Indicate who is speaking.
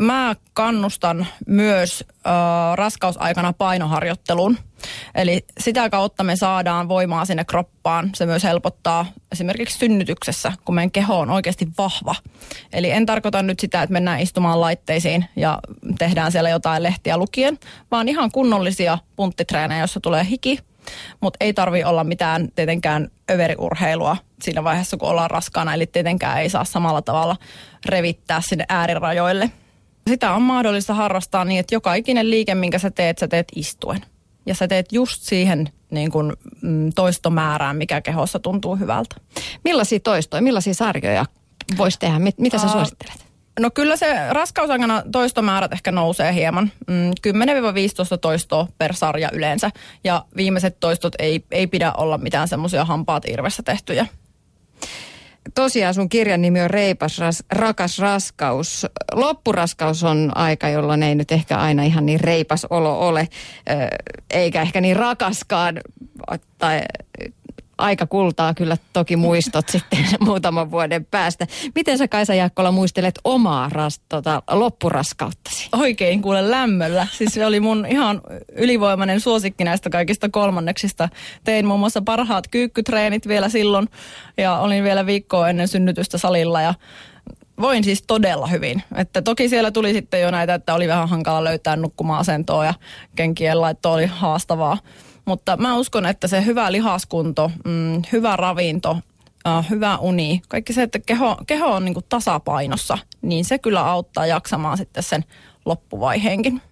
Speaker 1: mä kannustan myös äh, raskausaikana painoharjoitteluun. Eli sitä kautta me saadaan voimaa sinne kroppaan. Se myös helpottaa esimerkiksi synnytyksessä, kun meidän keho on oikeasti vahva. Eli en tarkoita nyt sitä, että mennään istumaan laitteisiin ja tehdään siellä jotain lehtiä lukien, vaan ihan kunnollisia punttitreenejä, jossa tulee hiki, mutta ei tarvi olla mitään tietenkään överiurheilua siinä vaiheessa, kun ollaan raskaana. Eli tietenkään ei saa samalla tavalla revittää sinne äärirajoille. Sitä on mahdollista harrastaa niin, että joka ikinen liike, minkä sä teet, sä teet istuen. Ja sä teet just siihen niin kun, mm, toistomäärään, mikä kehossa tuntuu hyvältä.
Speaker 2: Millaisia toistoja, millaisia sarjoja voisi tehdä? Mitä sä suosittelet?
Speaker 1: No kyllä se raskausaikana toistomäärät ehkä nousee hieman. Mm, 10-15 toistoa per sarja yleensä. Ja viimeiset toistot ei, ei pidä olla mitään semmoisia hampaat irvessä tehtyjä.
Speaker 2: Tosiaan sun kirjan nimi on Reipas, ras, rakas raskaus. Loppuraskaus on aika, jolloin ei nyt ehkä aina ihan niin reipas olo ole, eikä ehkä niin rakaskaan. Tai aika kultaa kyllä toki muistot sitten muutaman vuoden päästä. Miten sä Kaisa Jaakkola muistelet omaa ras, tota, loppuraskauttasi?
Speaker 1: Oikein kuule lämmöllä. Siis se oli mun ihan ylivoimainen suosikki näistä kaikista kolmanneksista. Tein muun muassa parhaat kyykkytreenit vielä silloin ja olin vielä viikkoa ennen synnytystä salilla ja voin siis todella hyvin. Että toki siellä tuli sitten jo näitä, että oli vähän hankala löytää nukkuma-asentoa ja kenkien laitto oli haastavaa. Mutta mä uskon, että se hyvä lihaskunto, mm, hyvä ravinto, uh, hyvä uni, kaikki se, että keho, keho on niin tasapainossa, niin se kyllä auttaa jaksamaan sitten sen loppuvaiheenkin.